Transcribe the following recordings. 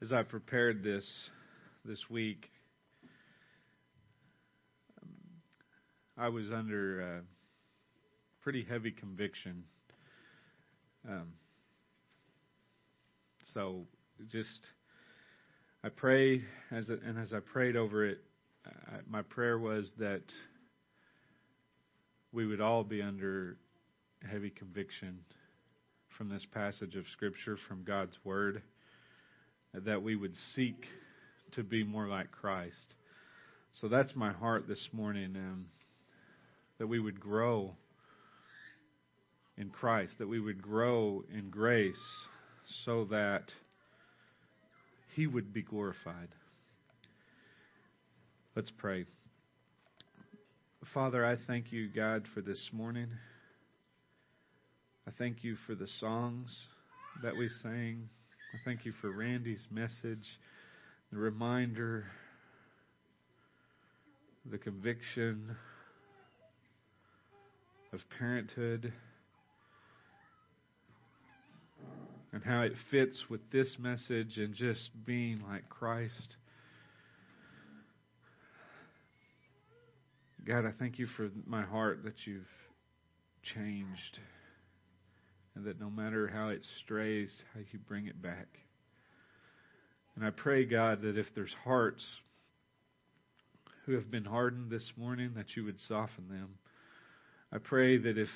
as I prepared this this week, I was under uh, pretty heavy conviction. Um, so just I prayed as and as I prayed over it, I, my prayer was that we would all be under heavy conviction from this passage of Scripture, from God's Word, that we would seek to be more like Christ. So that's my heart this morning, um, that we would grow in Christ, that we would grow in grace so that He would be glorified. Let's pray. Father, I thank you, God, for this morning. I thank you for the songs that we sang. I thank you for Randy's message, the reminder, the conviction of parenthood, and how it fits with this message and just being like Christ. God, I thank you for my heart that you've changed and that no matter how it strays, how you bring it back. And I pray, God, that if there's hearts who have been hardened this morning, that you would soften them. I pray that if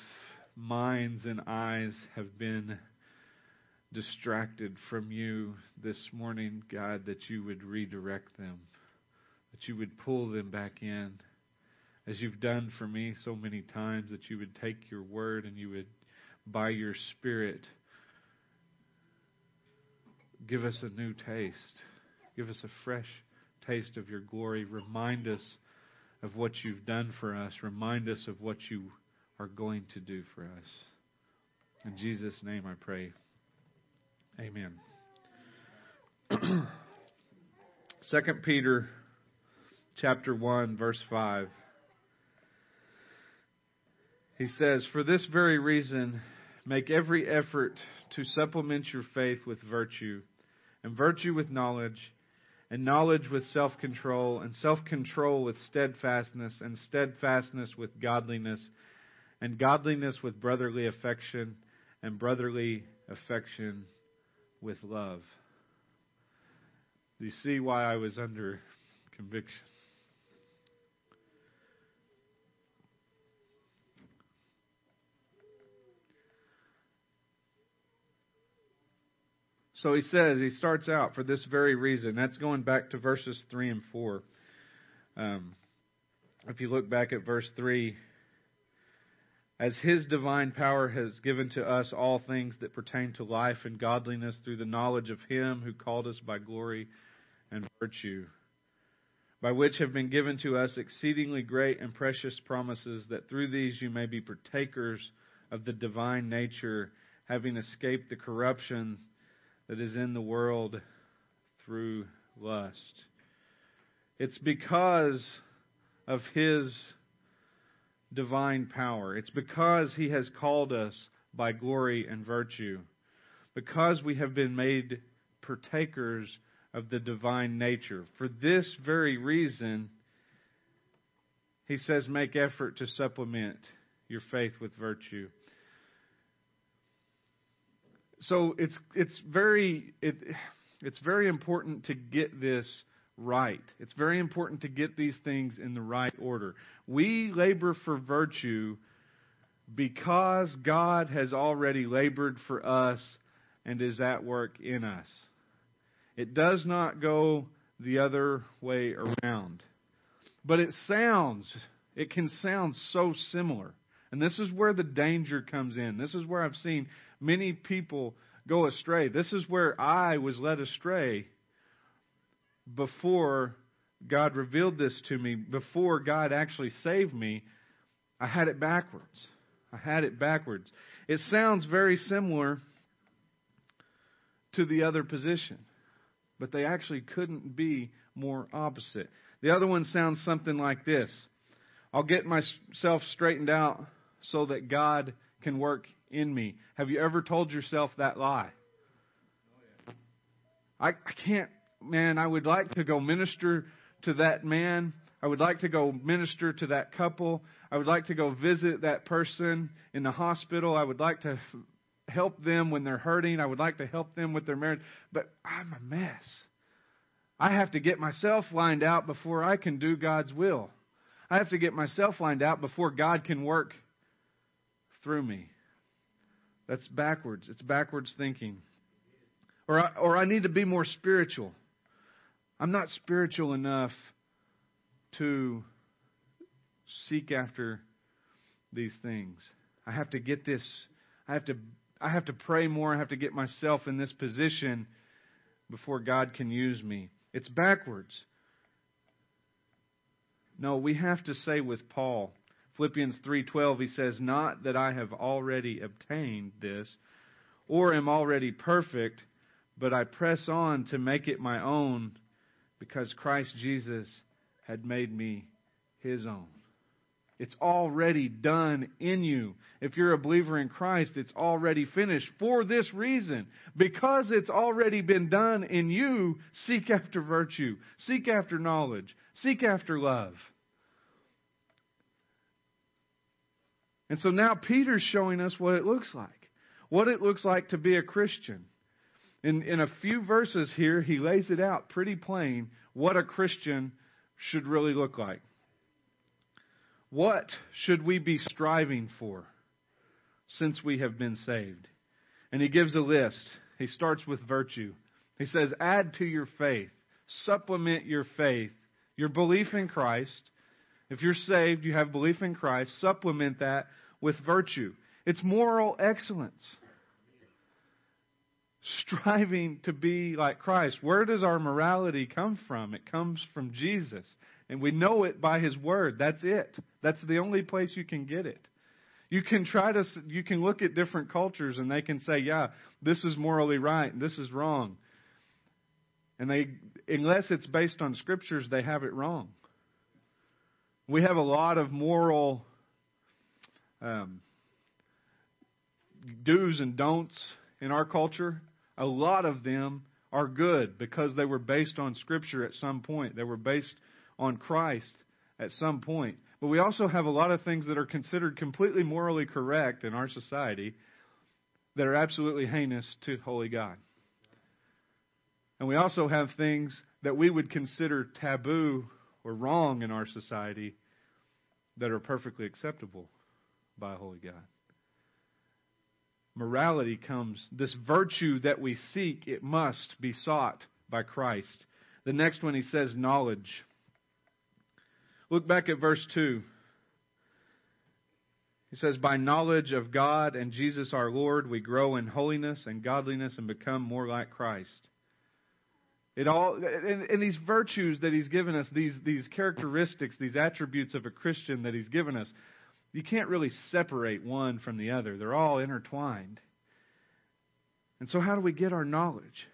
minds and eyes have been distracted from you this morning, God, that you would redirect them, that you would pull them back in, as you've done for me so many times, that you would take your word and you would by your Spirit, give us a new taste. Give us a fresh taste of your glory. Remind us of what you've done for us. Remind us of what you are going to do for us. In Jesus' name I pray. Amen. 2 Peter chapter 1 verse 5 He says, "For this very reason Make every effort to supplement your faith with virtue, and virtue with knowledge, and knowledge with self control, and self control with steadfastness, and steadfastness with godliness, and godliness with brotherly affection, and brotherly affection with love. You see why I was under conviction? So he says, he starts out for this very reason. That's going back to verses 3 and 4. Um, if you look back at verse 3, as his divine power has given to us all things that pertain to life and godliness through the knowledge of him who called us by glory and virtue, by which have been given to us exceedingly great and precious promises, that through these you may be partakers of the divine nature, having escaped the corruption that is in the world through lust. It's because of His divine power. It's because He has called us by glory and virtue. Because we have been made partakers of the divine nature. For this very reason, He says, make effort to supplement your faith with virtue so it's it's very it, it's very important to get this right. It's very important to get these things in the right order. We labor for virtue because God has already labored for us and is at work in us. It does not go the other way around. But it sounds, it can sound so similar. And this is where the danger comes in. This is where I've seen many people go astray. This is where I was led astray before God revealed this to me, before God actually saved me. I had it backwards. I had it backwards. It sounds very similar to the other position, but they actually couldn't be more opposite. The other one sounds something like this I'll get myself straightened out so that God can work in me. Have you ever told yourself that lie? I, I can't, man, I would like to go minister to that man. I would like to go minister to that couple. I would like to go visit that person in the hospital. I would like to help them when they're hurting. I would like to help them with their marriage. But I'm a mess. I have to get myself lined out before I can do God's will. I have to get myself lined out before God can work through me. That's backwards. It's backwards thinking. Or I, or I need to be more spiritual. I'm not spiritual enough to seek after these things. I have to get this I have to I have to pray more. I have to get myself in this position before God can use me. It's backwards. No, we have to say with Paul, Philippians 3:12 he says, "Not that I have already obtained this or am already perfect, but I press on to make it my own because Christ Jesus had made me his own." It's already done in you. If you're a believer in Christ, it's already finished for this reason. Because it's already been done in you, seek after virtue, seek after knowledge, seek after love. And so now Peter's showing us what it looks like. What it looks like to be a Christian. In, in a few verses here, he lays it out pretty plain what a Christian should really look like. What should we be striving for since we have been saved? And he gives a list. He starts with virtue. He says, add to your faith, supplement your faith, your belief in Christ. If you're saved, you have belief in Christ, supplement that with virtue. It's moral excellence. Striving to be like Christ. Where does our morality come from? It comes from Jesus. And we know it by His Word. That's it. That's the only place you can get it. You can try to, you can look at different cultures and they can say, yeah, this is morally right and this is wrong. And they, unless it's based on scriptures, they have it wrong. We have a lot of moral um, do's and don'ts in our culture. A lot of them are good because they were based on Scripture at some point. They were based on Christ at some point. But we also have a lot of things that are considered completely morally correct in our society that are absolutely heinous to holy God. And we also have things that we would consider taboo or wrong in our society that are perfectly acceptable by a holy God. Morality comes, this virtue that we seek, it must be sought by Christ. The next one he says knowledge. Look back at verse 2. He says, By knowledge of God and Jesus our Lord, we grow in holiness and godliness and become more like Christ. It all, and, and, these virtues that he's given us, these, these characteristics, these attributes of a Christian that he's given us, you can't really separate one from the other. They're all intertwined. And so, how do we get our knowledge?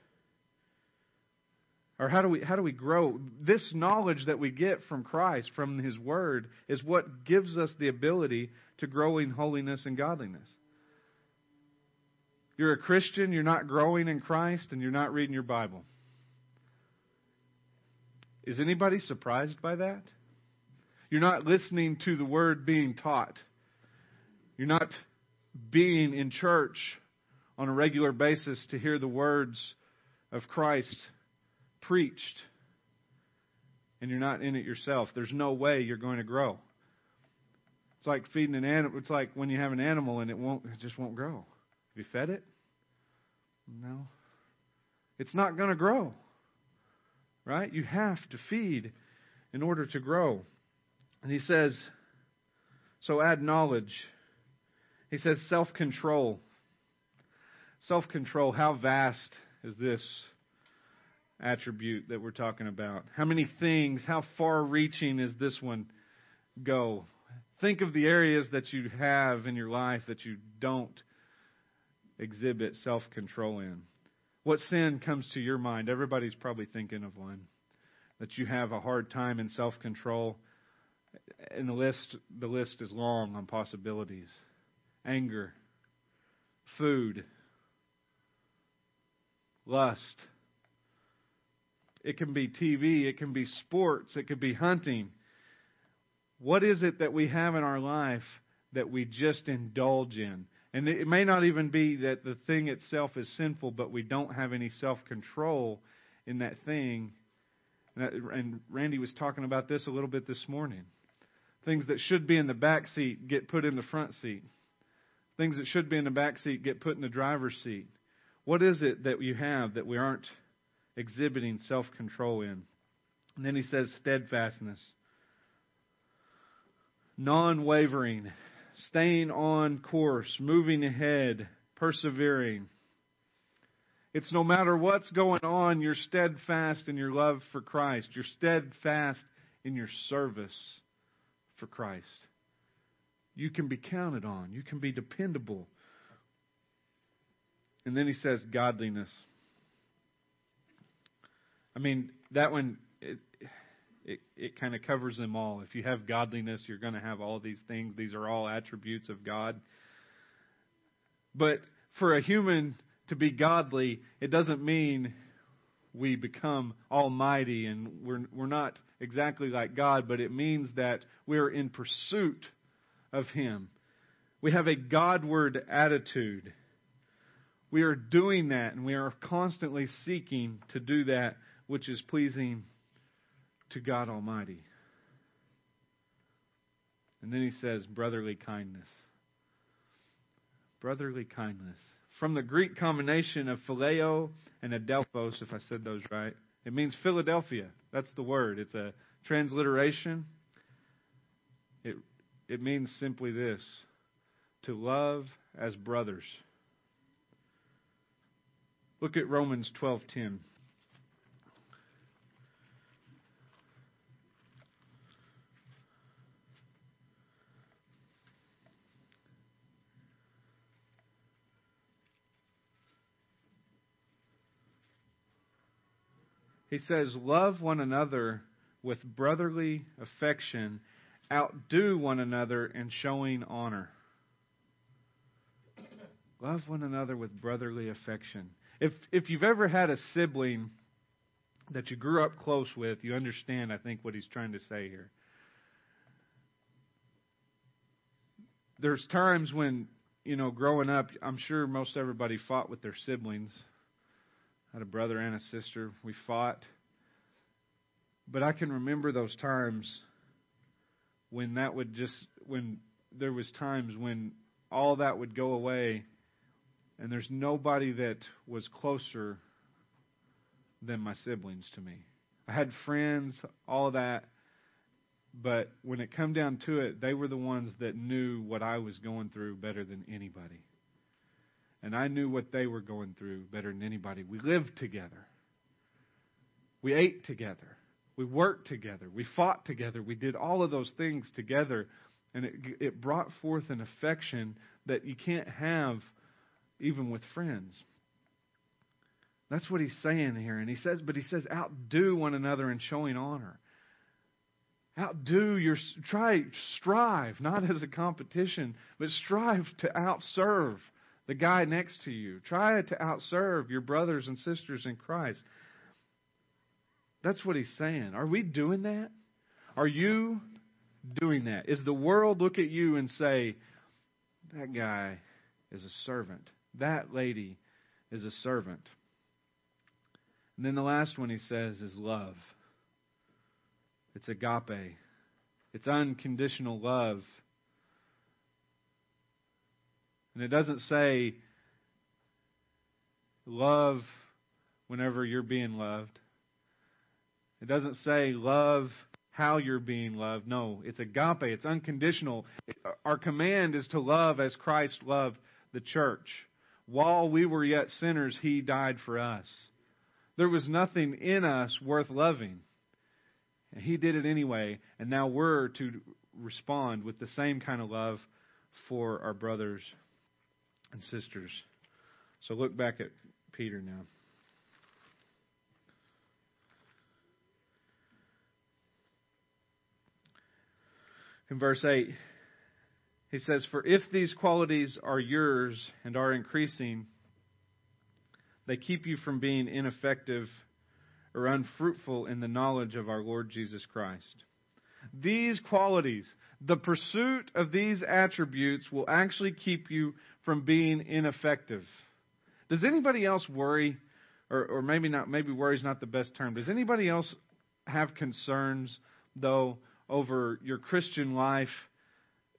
Or how do we how do we grow? This knowledge that we get from Christ, from His Word, is what gives us the ability to grow in holiness and godliness. You're a Christian, you're not growing in Christ, and you're not reading your Bible. Is anybody surprised by that? You're not listening to the Word being taught. You're not being in church on a regular basis to hear the words of Christ preached and you're not in it yourself, there's no way you're going to grow. It's like feeding an animal. It's like when you have an animal and it won't, it just won't grow. Have you fed it? No. It's not going to grow. Right? You have to feed in order to grow. And he says, so add knowledge. He says self control. Self control, how vast is this attribute that we're talking about? How many things, how far reaching is this one go? Think of the areas that you have in your life that you don't exhibit self control in. What sin comes to your mind? Everybody's probably thinking of one. That you have a hard time in self control. And the list the list is long on possibilities. Anger, food, lust, it can be TV, it can be sports, it could be hunting. What is it that we have in our life that we just indulge in? And it may not even be that the thing itself is sinful, but we don't have any self control in that thing. And Randy was talking about this a little bit this morning. Things that should be in the back seat get put in the front seat. Things that should be in the back seat get put in the driver's seat. What is it that you have that we aren't exhibiting self control in? And then he says steadfastness, non wavering, staying on course, moving ahead, persevering. It's no matter what's going on, you're steadfast in your love for Christ. You're steadfast in your service for Christ. You can be counted on. You can be dependable. And then he says godliness. I mean, that one, it, it, it kind of covers them all. If you have godliness, you're going to have all these things. These are all attributes of God. But for a human to be godly, it doesn't mean we become almighty and we're, we're not exactly like God, but it means that we're in pursuit of Him. We have a Godward attitude. We are doing that and we are constantly seeking to do that which is pleasing to God Almighty. And then he says, brotherly kindness. Brotherly kindness. From the Greek combination of phileo and adelphos, if I said those right, it means Philadelphia. That's the word. It's a transliteration. It, it means simply this to love as brothers. Look at Romans 12:10. He says, Love one another with brotherly affection, outdo one another in showing honor. Love one another with brotherly affection. If if you've ever had a sibling that you grew up close with, you understand I think what he's trying to say here. There's times when, you know, growing up, I'm sure most everybody fought with their siblings. I had a brother and a sister. We fought. But I can remember those times when that would just when there was times when all that would go away and there's nobody that was closer than my siblings to me. I had friends, all that, but when it come down to it, they were the ones that knew what I was going through better than anybody. And I knew what they were going through better than anybody. We lived together. We ate together. We worked together. We fought together. We did all of those things together. And it, it brought forth an affection that you can't have even with friends. That's what he's saying here. And he says, but he says, outdo one another in showing honor. Outdo your, try, strive, not as a competition, but strive to outserve the guy next to you. Try to outserve your brothers and sisters in Christ. That's what he's saying. Are we doing that? Are you doing that? Is the world look at you and say, that guy is a servant? That lady is a servant. And then the last one he says is love. It's agape. It's unconditional love. And it doesn't say love whenever you're being loved. It doesn't say love how you're being loved. No, it's agape. It's unconditional. Our command is to love as Christ loved the church. While we were yet sinners, He died for us. There was nothing in us worth loving. And He did it anyway, and now we're to respond with the same kind of love for our brothers and sisters. So look back at Peter now. In verse 8, he says, For if these qualities are yours and are increasing, they keep you from being ineffective or unfruitful in the knowledge of our Lord Jesus Christ. These qualities, the pursuit of these attributes, will actually keep you from being ineffective. Does anybody else worry, or, or maybe not? Maybe worry is not the best term. Does anybody else have concerns though over your Christian life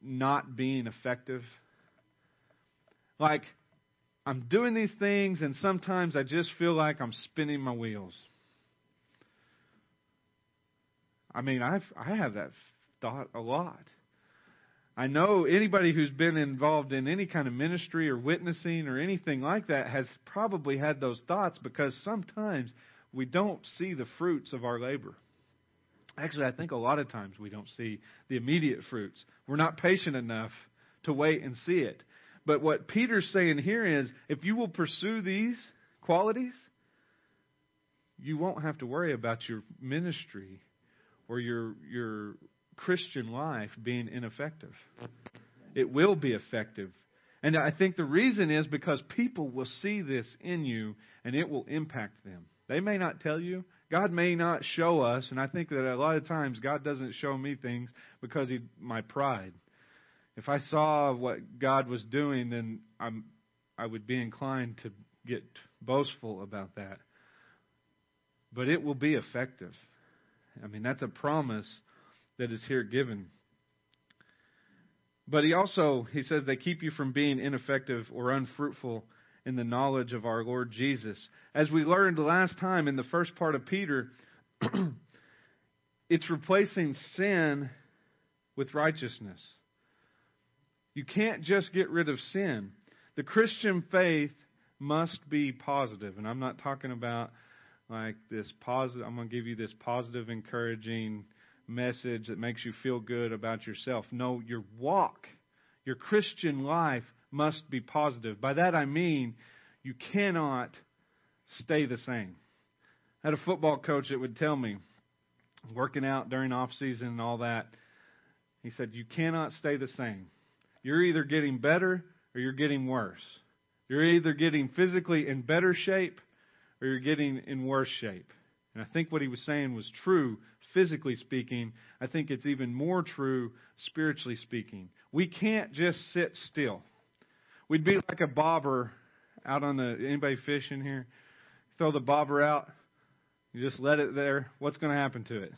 not being effective? Like, I'm doing these things, and sometimes I just feel like I'm spinning my wheels. I mean, I've I have that thought a lot. I know anybody who's been involved in any kind of ministry or witnessing or anything like that has probably had those thoughts because sometimes we don't see the fruits of our labor. Actually, I think a lot of times we don't see the immediate fruits. We're not patient enough to wait and see it. But what Peter's saying here is if you will pursue these qualities, you won't have to worry about your ministry or your your Christian life being ineffective. It will be effective. And I think the reason is because people will see this in you and it will impact them. They may not tell you. God may not show us, and I think that a lot of times God doesn't show me things because he my pride. If I saw what God was doing, then I'm I would be inclined to get boastful about that. But it will be effective. I mean, that's a promise that is here given. But he also, he says, they keep you from being ineffective or unfruitful in the knowledge of our Lord Jesus. As we learned last time in the first part of Peter, it's replacing sin with righteousness. You can't just get rid of sin. The Christian faith must be positive. And I'm not talking about like this positive, I'm going to give you this positive, encouraging message that makes you feel good about yourself. No, your walk, your Christian life must be positive. By that I mean you cannot stay the same. I had a football coach that would tell me, working out during off season and all that, he said, You cannot stay the same. You're either getting better or you're getting worse. You're either getting physically in better shape or you're getting in worse shape. And I think what he was saying was true physically speaking. I think it's even more true spiritually speaking. We can't just sit still. We'd be like a bobber out on the anybody fishing here? Throw the bobber out, you just let it there. What's going to happen to it?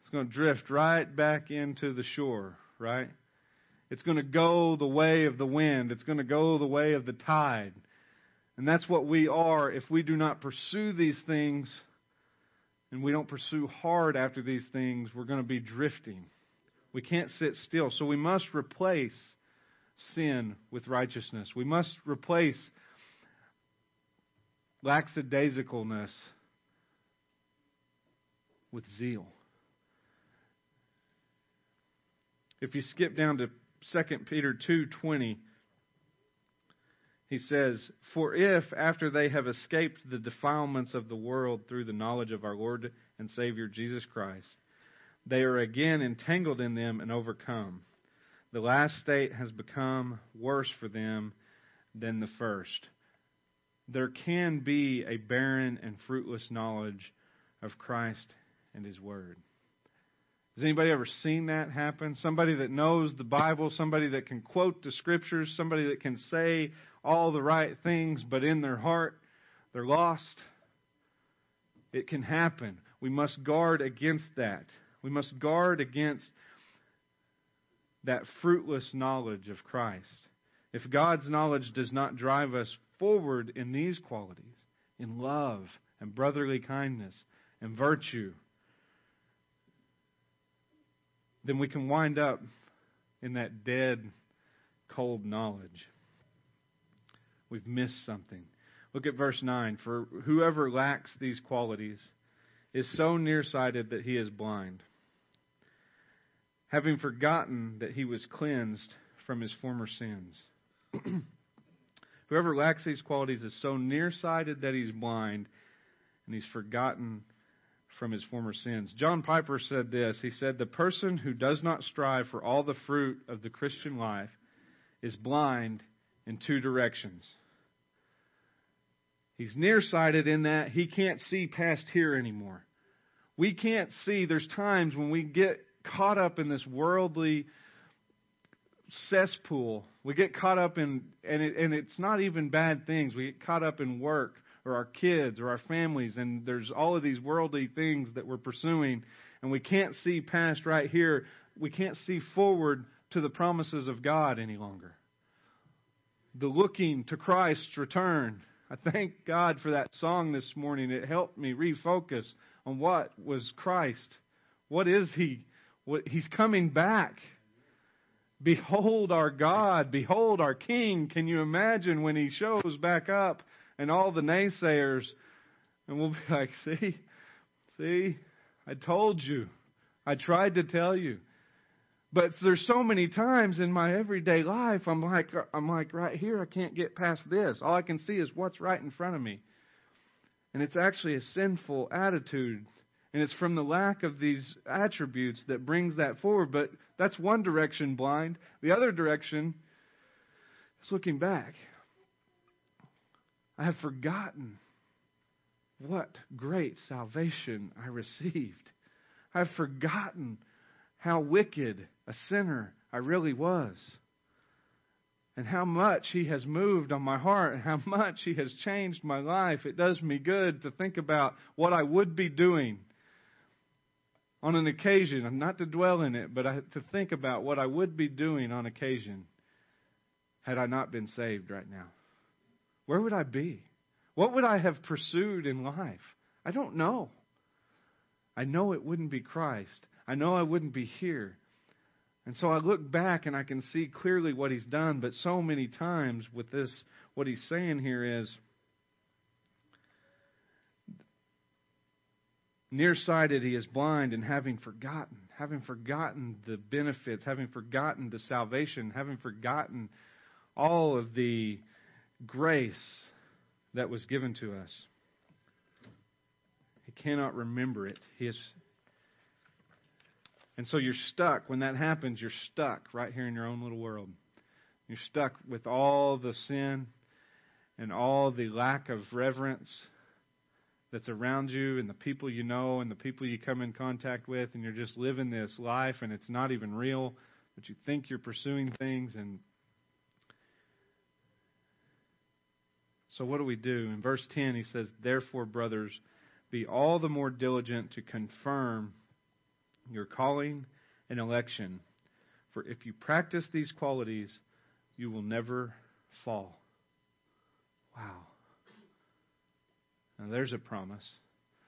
It's going to drift right back into the shore, right? It's going to go the way of the wind. It's going to go the way of the tide. And that's what we are if we do not pursue these things and we don't pursue hard after these things, we're going to be drifting. We can't sit still. So we must replace sin with righteousness. We must replace lackadaisicalness with zeal. If you skip down to 2 Peter 2:20 he says, For if, after they have escaped the defilements of the world through the knowledge of our Lord and Savior Jesus Christ, they are again entangled in them and overcome, the last state has become worse for them than the first. There can be a barren and fruitless knowledge of Christ and His Word. Has anybody ever seen that happen? Somebody that knows the Bible, somebody that can quote the Scriptures, somebody that can say all the right things, but in their heart they're lost. It can happen. We must guard against that. We must guard against that fruitless knowledge of Christ. If God's knowledge does not drive us forward in these qualities, in love and brotherly kindness and virtue, then we can wind up in that dead, cold knowledge we've missed something. Look at verse 9. For whoever lacks these qualities is so nearsighted that he is blind, having forgotten that he was cleansed from his former sins. whoever lacks these qualities is so nearsighted that he's blind, and he's forgotten from his former sins. John Piper said this. He said, The person who does not strive for all the fruit of the Christian life is blind in two directions. He's nearsighted in that he can't see past here anymore. We can't see. There's times when we get caught up in this worldly cesspool. We get caught up in, and, it, and it's not even bad things. We get caught up in work or our kids or our families, and there's all of these worldly things that we're pursuing, and we can't see past right here. We can't see forward to the promises of God any longer. The looking to Christ's return. I thank God for that song this morning. It helped me refocus on what was Christ. What is He? What, he's coming back. Behold our God. Behold our King. Can you imagine when He shows back up and all the naysayers? And we'll be like, see, see, I told you. I tried to tell you. But there's so many times in my everyday life I'm like uh, I'm like right here I can't get past this. All I can see is what's right in front of me. And it's actually a sinful attitude. And it's from the lack of these attributes that brings that forward. But that's one direction blind. The other direction is looking back. I have forgotten what great salvation I received. I've forgotten how wicked a sinner I really was. And how much He has moved on my heart and how much He has changed my life. It does me good to think about what I would be doing on an occasion, I'm not to dwell in it, but to think about what I would be doing on occasion had I not been saved right now. Where would I be? What would I have pursued in life? I don't know. I know it wouldn't be Christ. I know I wouldn't be here. And so I look back and I can see clearly what he's done, but so many times with this, what he's saying here is nearsighted, he is blind, and having forgotten, having forgotten the benefits, having forgotten the salvation, having forgotten all of the grace that was given to us. He cannot remember it. He is and so you're stuck. When that happens, you're stuck right here in your own little world. You're stuck with all the sin and all the lack of reverence that's around you and the people you know and the people you come in contact with, and you're just living this life and it's not even real, but you think you're pursuing things. And so, what do we do? In verse 10, he says, Therefore, brothers, be all the more diligent to confirm your calling and election. For if you practice these qualities, you will never fall. Wow. Now there's a promise.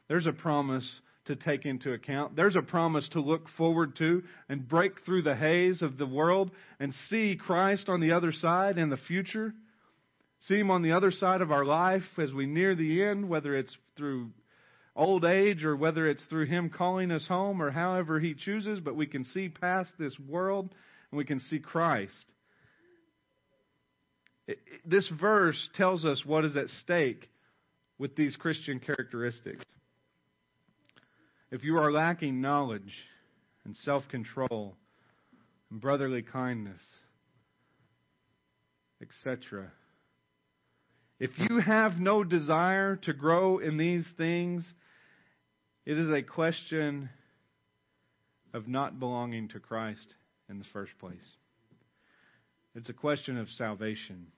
There's a promise to take into account. There's a promise to look forward to and break through the haze of the world and see Christ on the other side in the future. See Him on the other side of our life as we near the end, whether it's through old age or whether it's through Him calling us home or however He chooses, but we can see past this world and we can see Christ. This verse tells us what is at stake with these Christian characteristics. If you are lacking knowledge and self control and brotherly kindness, etc., if you have no desire to grow in these things, it is a question of not belonging to Christ in the first place. It's a question of salvation.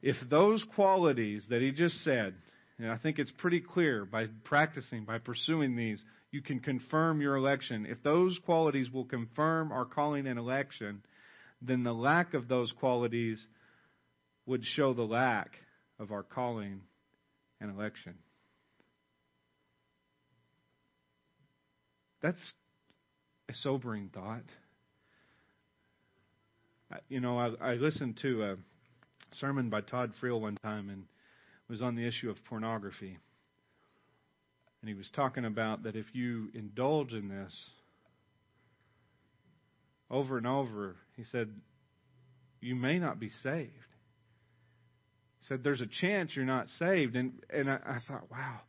If those qualities that he just said, and I think it's pretty clear by practicing, by pursuing these, you can confirm your election. If those qualities will confirm our calling and election, then the lack of those qualities would show the lack of our calling and election. That's a sobering thought. You know, I, I listened to a sermon by Todd Friel one time, and was on the issue of pornography. And he was talking about that if you indulge in this over and over, he said, you may not be saved said, There's a chance you're not saved. And, and I, I thought, wow.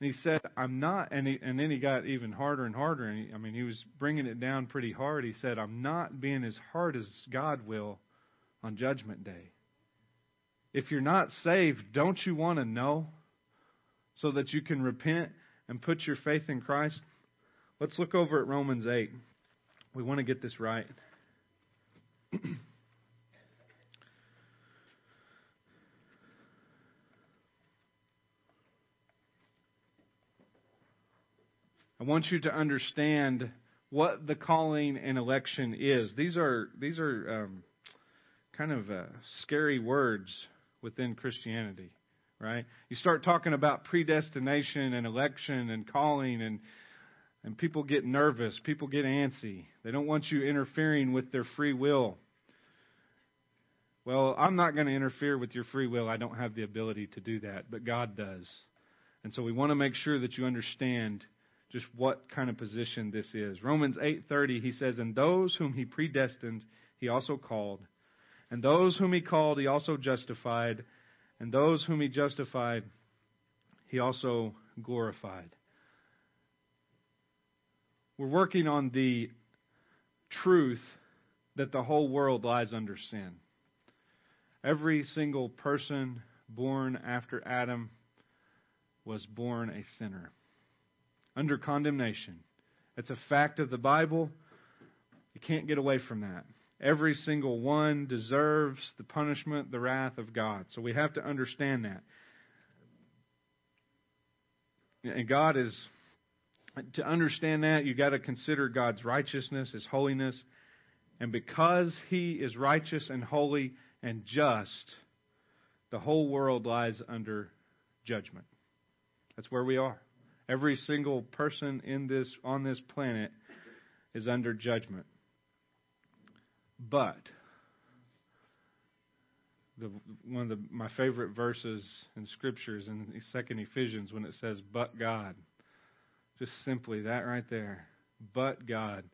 And he said, I'm not. And, he, and then he got even harder and harder. And he, I mean, he was bringing it down pretty hard. He said, I'm not being as hard as God will on Judgment Day. If you're not saved, don't you want to know? so that you can repent and put your faith in Christ? Let's look over at Romans 8. We want to get this right. I want you to understand what the calling and election is. These are these are um, kind of uh, scary words within Christianity, right? You start talking about predestination and election and calling, and and people get nervous. People get antsy. They don't want you interfering with their free will. Well, I'm not going to interfere with your free will. I don't have the ability to do that, but God does. And so we want to make sure that you understand just what kind of position this is. Romans 8:30 he says, "And those whom he predestined, he also called, and those whom he called, he also justified, and those whom he justified, he also glorified." We're working on the truth that the whole world lies under sin. Every single person born after Adam was born a sinner under condemnation. It's a fact of the Bible. You can't get away from that. Every single one deserves the punishment, the wrath of God. So we have to understand that. And God is, to understand that, you've got to consider God's righteousness, His holiness. And because He is righteous and holy and just, the whole world lies under judgment. That's where we are. Every single person in this on this planet is under judgment. But the, one of the, my favorite verses in scriptures in Second Ephesians when it says "But God," just simply that right there. But God,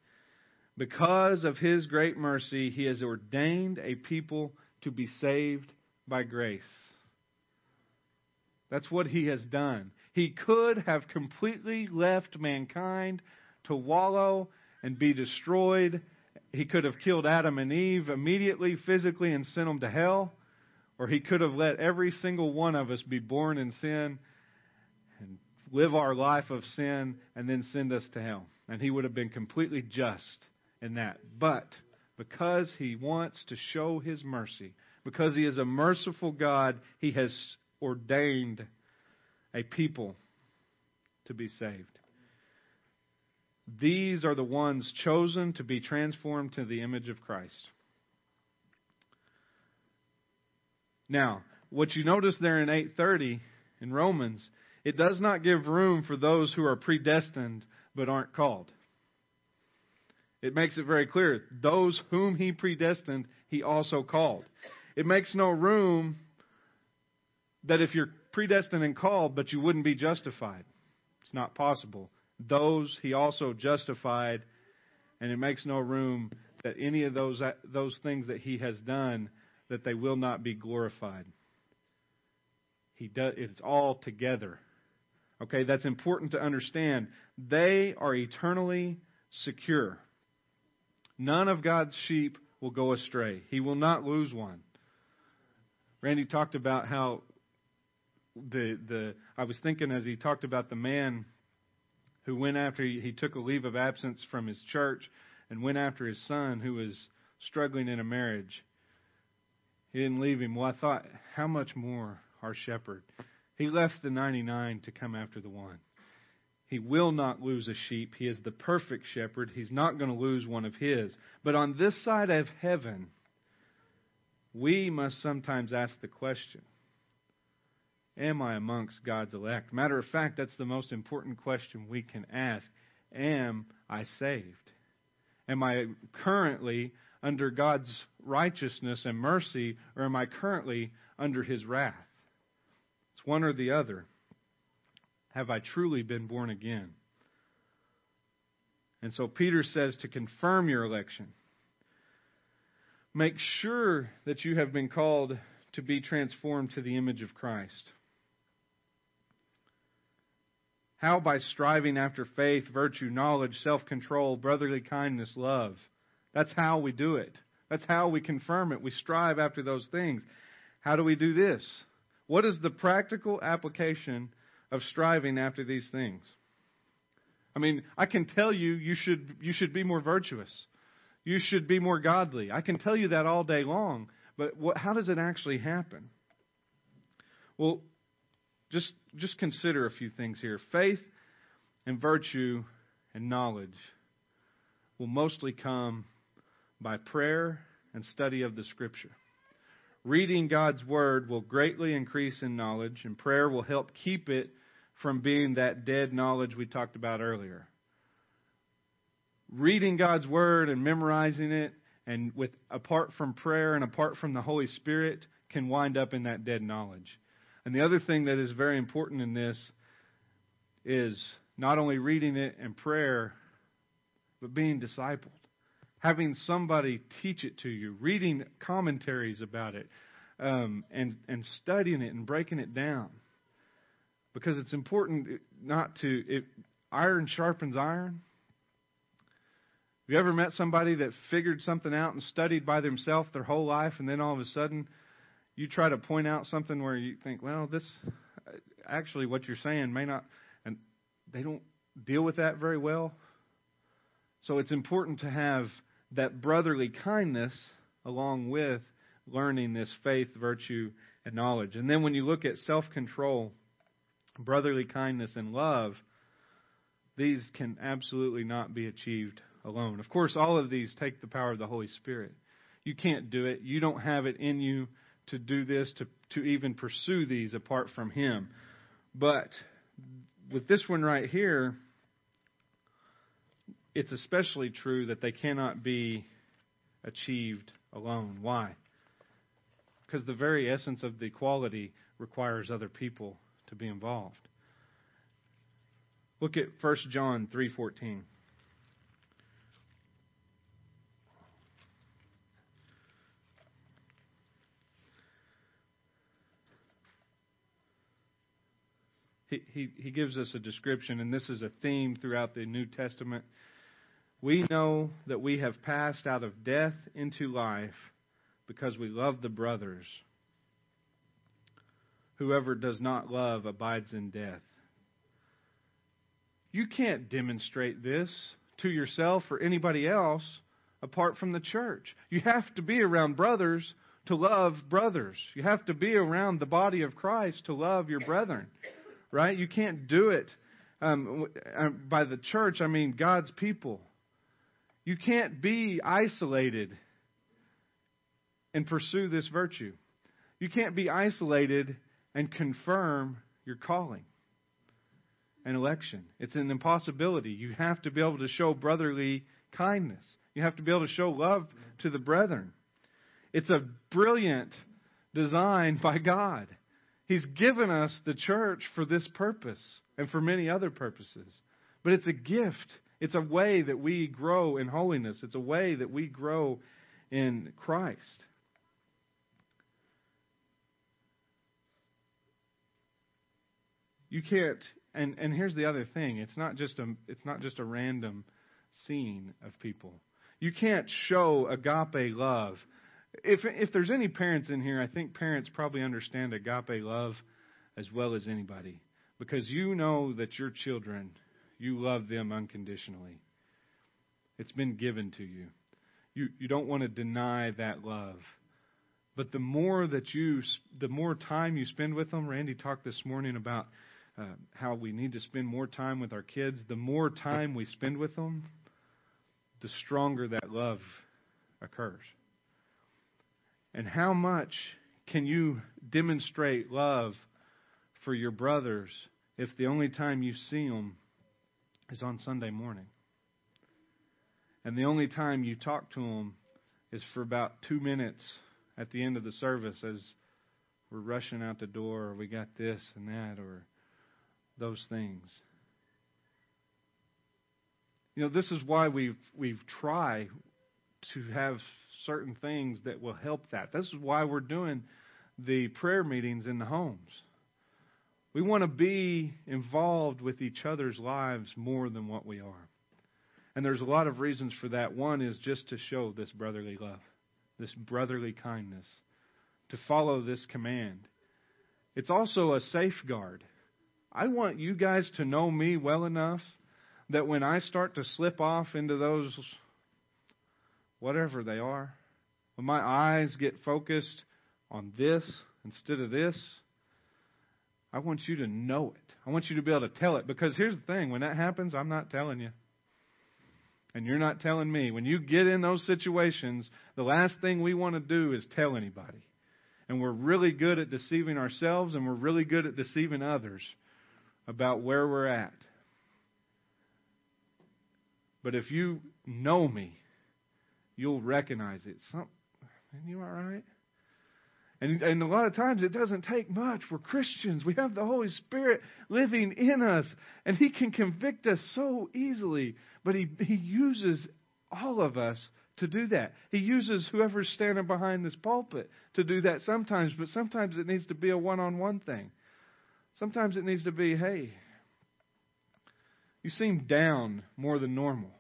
because of His great mercy, He has ordained a people to be saved by grace. That's what He has done. He could have completely left mankind to wallow and be destroyed. He could have killed Adam and Eve immediately, physically, and sent them to hell. Or he could have let every single one of us be born in sin and live our life of sin and then send us to hell. And he would have been completely just in that. But because he wants to show his mercy, because he is a merciful God, he has ordained a people to be saved. These are the ones chosen to be transformed to the image of Christ. Now, what you notice there in 830 in Romans, it does not give room for those who are predestined but aren't called. It makes it very clear. Those whom he predestined, he also called. It makes no room that if you're predestined and called, but you wouldn't be justified. It's not possible. Those he also justified, and it makes no room that any of those uh, those things that he has done that they will not be glorified. He does it's all together. Okay, that's important to understand. They are eternally secure. None of God's sheep will go astray. He will not lose one. Randy talked about how the the I was thinking as he talked about the man who went after he, he took a leave of absence from his church and went after his son who was struggling in a marriage. He didn't leave him. Well, I thought, how much more our shepherd? He left the 99 to come after the one. He will not lose a sheep. He is the perfect shepherd. He's not going to lose one of his. But on this side of heaven, we must sometimes ask the question Am I amongst God's elect? Matter of fact, that's the most important question we can ask. Am I saved? Am I currently under God's righteousness and mercy, or am I currently under His wrath? It's one or the other. Have I truly been born again? And so Peter says to confirm your election, make sure that you have been called to be transformed to the image of Christ. How? By striving after faith, virtue, knowledge, self control, brotherly kindness, love. That's how we do it. That's how we confirm it. We strive after those things. How do we do this? What is the practical application of striving after these things. I mean, I can tell you you should you should be more virtuous. You should be more godly. I can tell you that all day long, but what, how does it actually happen? Well, just just consider a few things here. Faith and virtue and knowledge will mostly come by prayer and study of the scripture. Reading God's word will greatly increase in knowledge, and prayer will help keep it from being that dead knowledge we talked about earlier. Reading God's word and memorizing it and with apart from prayer and apart from the Holy Spirit can wind up in that dead knowledge. And the other thing that is very important in this is not only reading it and prayer, but being discipled having somebody teach it to you, reading commentaries about it, um, and and studying it and breaking it down, because it's important not to. It, iron sharpens iron. Have you ever met somebody that figured something out and studied by themselves their whole life, and then all of a sudden you try to point out something where you think, well, this actually what you're saying may not, and they don't deal with that very well. So it's important to have that brotherly kindness along with learning this faith, virtue, and knowledge. And then when you look at self control, brotherly kindness, and love, these can absolutely not be achieved alone. Of course, all of these take the power of the Holy Spirit. You can't do it. You don't have it in you to do this, to, to even pursue these apart from Him. But with this one right here, it's especially true that they cannot be achieved alone. Why? Because the very essence of the equality requires other people to be involved. Look at 1 John 3:14. He, gives us a description, and this is a theme throughout the New Testament we know that we have passed out of death into life because we love the brothers. Whoever does not love abides in death. You can't demonstrate this to yourself or anybody else apart from the church. You have to be around brothers to love brothers. You have to be around the body of Christ to love your brethren, right? You can't do it um, uh, by the church. I mean God's people. You can't be isolated and pursue this virtue. You can't be isolated and confirm your calling and election. It's an impossibility. You have to be able to show brotherly kindness. You have to be able to show love to the brethren. It's a brilliant design by God. He's given us the church for this purpose and for many other purposes. But it's a gift it's a way that we grow in holiness. It's a way that we grow in Christ. You can't and and here's the other thing. It's not just a it's not just a random scene of people. You can't show agape love. If if there's any parents in here, I think parents probably understand agape love as well as anybody because you know that your children you love them unconditionally. It's been given to you. You, you don't want to deny that love. But the more that you, the more time you spend with them, Randy talked this morning about uh, how we need to spend more time with our kids. The more time we spend with them, the stronger that love occurs. And how much can you demonstrate love for your brothers if the only time you see them is on Sunday morning. And the only time you talk to them is for about two minutes at the end of the service as we're rushing out the door, or we got this and that, or those things. You know, this is why we've we've tried to have certain things that will help that. This is why we're doing the prayer meetings in the homes. We want to be involved with each other's lives more than what we are. And there's a lot of reasons for that. One is just to show this brotherly love, this brotherly kindness, to follow this command. It's also a safeguard. I want you guys to know me well enough that when I start to slip off into those, whatever they are, when my eyes get focused on this instead of this, I want you to know it. I want you to be able to tell it. Because here's the thing when that happens, I'm not telling you. And you're not telling me. When you get in those situations, the last thing we want to do is tell anybody. And we're really good at deceiving ourselves and we're really good at deceiving others about where we're at. But if you know me, you'll recognize it. Some, are you all right? And, and a lot of times it doesn't take much. We're Christians. We have the Holy Spirit living in us, and He can convict us so easily. But He, he uses all of us to do that. He uses whoever's standing behind this pulpit to do that sometimes, but sometimes it needs to be a one on one thing. Sometimes it needs to be, hey, you seem down more than normal.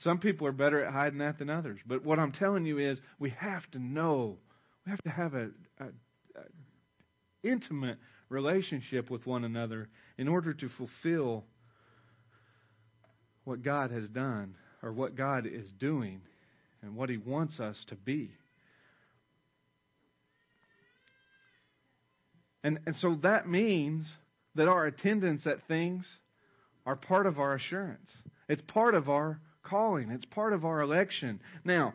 Some people are better at hiding that than others. But what I'm telling you is we have to know, we have to have a, a, a intimate relationship with one another in order to fulfill what God has done or what God is doing and what He wants us to be. And, and so that means that our attendance at things are part of our assurance. It's part of our calling. It's part of our election. Now,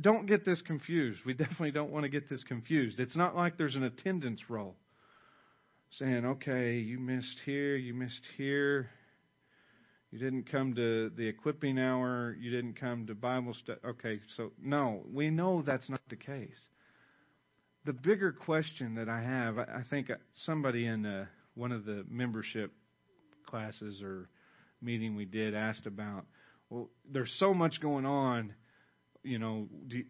don't get this confused. We definitely don't want to get this confused. It's not like there's an attendance roll saying, okay, you missed here, you missed here. You didn't come to the equipping hour. You didn't come to Bible study. Okay, so no, we know that's not the case. The bigger question that I have, I think somebody in uh, one of the membership classes or meeting we did asked about well, there's so much going on. You know, you,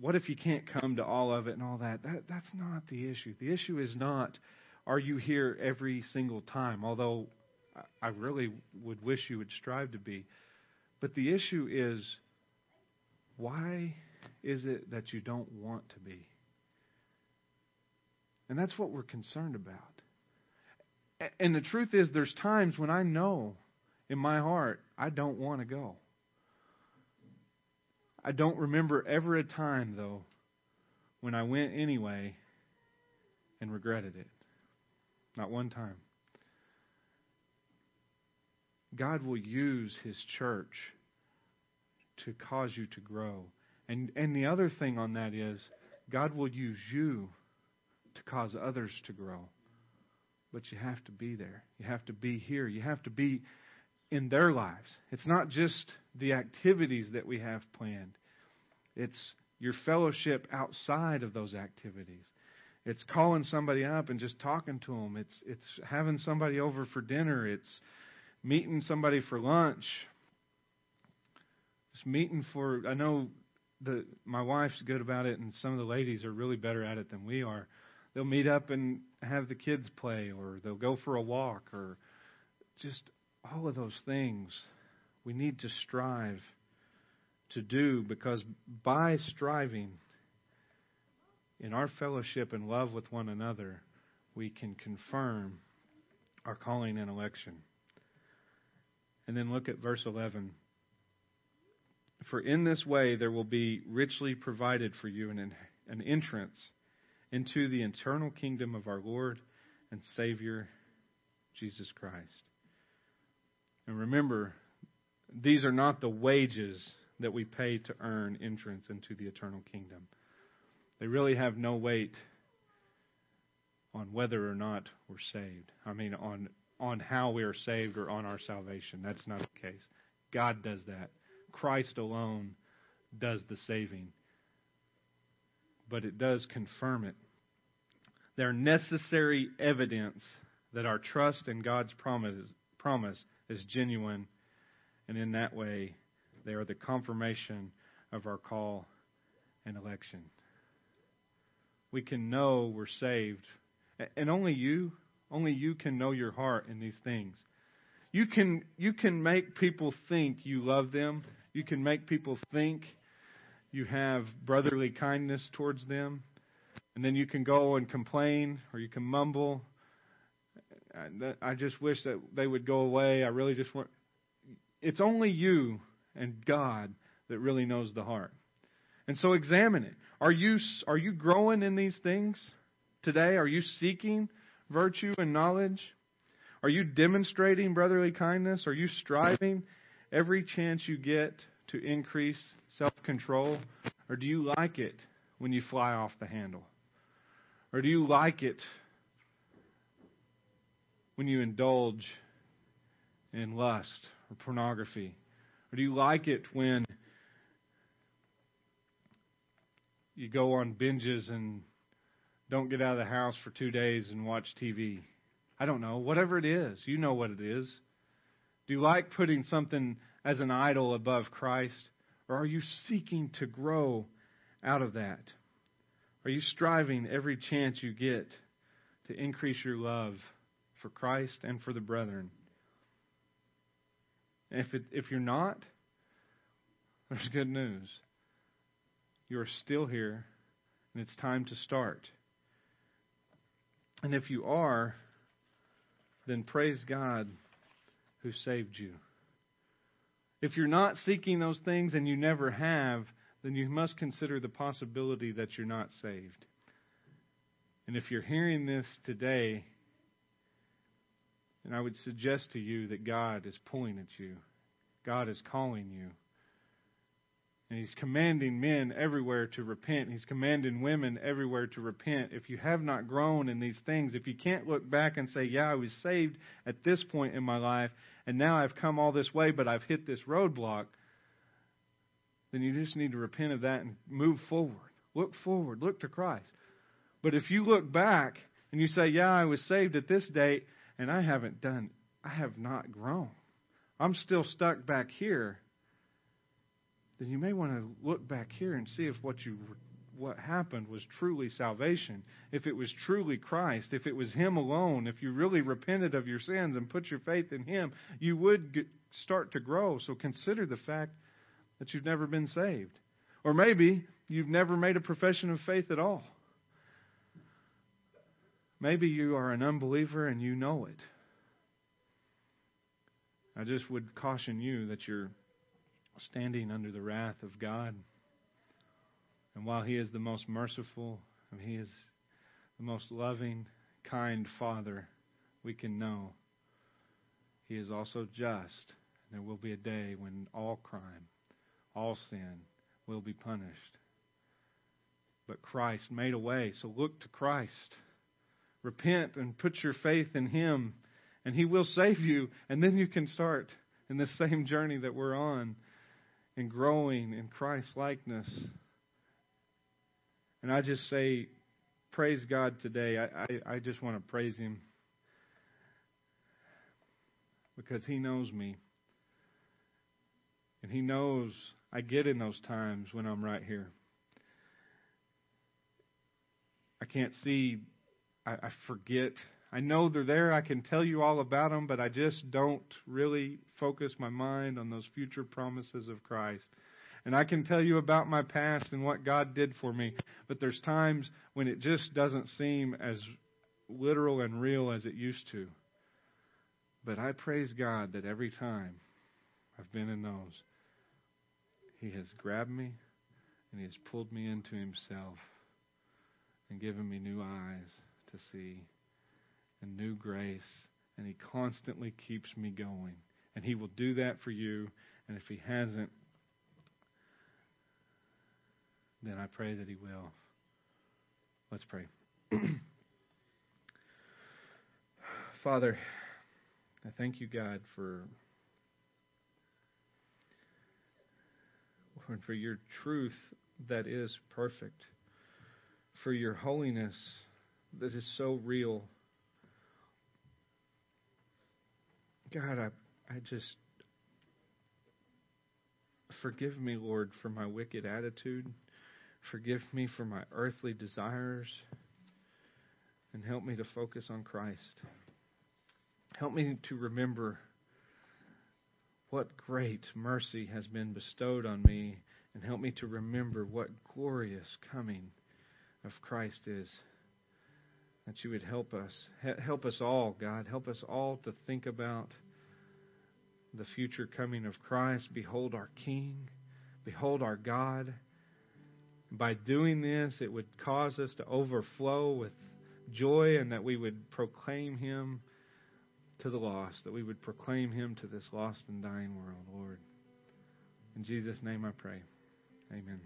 what if you can't come to all of it and all that? That that's not the issue. The issue is not are you here every single time, although I really would wish you would strive to be. But the issue is why is it that you don't want to be? And that's what we're concerned about. And the truth is, there's times when I know in my heart I don't want to go. I don't remember ever a time, though, when I went anyway and regretted it. Not one time. God will use His church to cause you to grow. And, and the other thing on that is, God will use you to cause others to grow. But you have to be there. You have to be here. You have to be in their lives. It's not just the activities that we have planned, it's your fellowship outside of those activities. It's calling somebody up and just talking to them. It's it's having somebody over for dinner. It's meeting somebody for lunch. Just meeting for I know the my wife's good about it and some of the ladies are really better at it than we are. They'll meet up and have the kids play or they'll go for a walk or just all of those things we need to strive to do because by striving in our fellowship and love with one another, we can confirm our calling and election. And then look at verse 11. For in this way there will be richly provided for you an, an entrance into the eternal kingdom of our Lord and Savior, Jesus Christ. And remember, these are not the wages that we pay to earn entrance into the eternal kingdom. They really have no weight on whether or not we're saved. I mean, on on how we are saved or on our salvation. That's not the case. God does that. Christ alone does the saving. But it does confirm it. They're necessary evidence that our trust in God's promise, promise is genuine, and in that way, they are the confirmation of our call and election. We can know we're saved, and only you only you can know your heart in these things. You can, you can make people think you love them. You can make people think you have brotherly kindness towards them. And then you can go and complain or you can mumble I just wish that they would go away. I really just want. It's only you and God that really knows the heart. And so examine it. Are you are you growing in these things today? Are you seeking virtue and knowledge? Are you demonstrating brotherly kindness? Are you striving every chance you get to increase self-control? Or do you like it when you fly off the handle? Or do you like it when you indulge in lust or pornography? Or do you like it when you go on binges and don't get out of the house for two days and watch TV? I don't know. Whatever it is, you know what it is. Do you like putting something as an idol above Christ? Or are you seeking to grow out of that? Are you striving every chance you get to increase your love for Christ and for the brethren? And if, it, if you're not, there's good news. You are still here, and it's time to start. And if you are, then praise God who saved you. If you're not seeking those things and you never have, then you must consider the possibility that you're not saved. And if you're hearing this today, then I would suggest to you that God is pulling at you. God is calling you. And he's commanding men everywhere to repent. He's commanding women everywhere to repent. If you have not grown in these things, if you can't look back and say, Yeah, I was saved at this point in my life, and now I've come all this way, but I've hit this roadblock, then you just need to repent of that and move forward. Look forward. Look to Christ. But if you look back and you say, Yeah, I was saved at this date, and I haven't done, I have not grown. I'm still stuck back here then you may want to look back here and see if what you what happened was truly salvation, if it was truly Christ, if it was Him alone, if you really repented of your sins and put your faith in Him, you would get, start to grow. So consider the fact that you've never been saved. Or maybe you've never made a profession of faith at all. Maybe you are an unbeliever and you know it. I just would caution you that you're standing under the wrath of God. And while He is the most merciful and He is the most loving, kind Father we can know, He is also just. There will be a day when all crime, all sin will be punished. But Christ made a way, so look to Christ. Repent and put your faith in Him, and He will save you, and then you can start in the same journey that we're on and growing in Christ likeness. And I just say, praise God today. I, I, I just want to praise Him because He knows me. And He knows I get in those times when I'm right here. I can't see, I, I forget I know they're there. I can tell you all about them, but I just don't really focus my mind on those future promises of Christ. And I can tell you about my past and what God did for me, but there's times when it just doesn't seem as literal and real as it used to. But I praise God that every time I've been in those, He has grabbed me and He has pulled me into Himself and given me new eyes to see and new grace, and He constantly keeps me going. And He will do that for you. And if He hasn't, then I pray that He will. Let's pray. Father, I thank you, God, for for your truth that is perfect, for your holiness that is so real, God, I, I just forgive me, Lord, for my wicked attitude. Forgive me for my earthly desires. And help me to focus on Christ. Help me to remember what great mercy has been bestowed on me. And help me to remember what glorious coming of Christ is. That you would help us. Help us all, God. Help us all to think about the future coming of Christ. Behold our King. Behold our God. By doing this, it would cause us to overflow with joy and that we would proclaim Him to the lost, that we would proclaim Him to this lost and dying world, Lord. In Jesus' name I pray. Amen.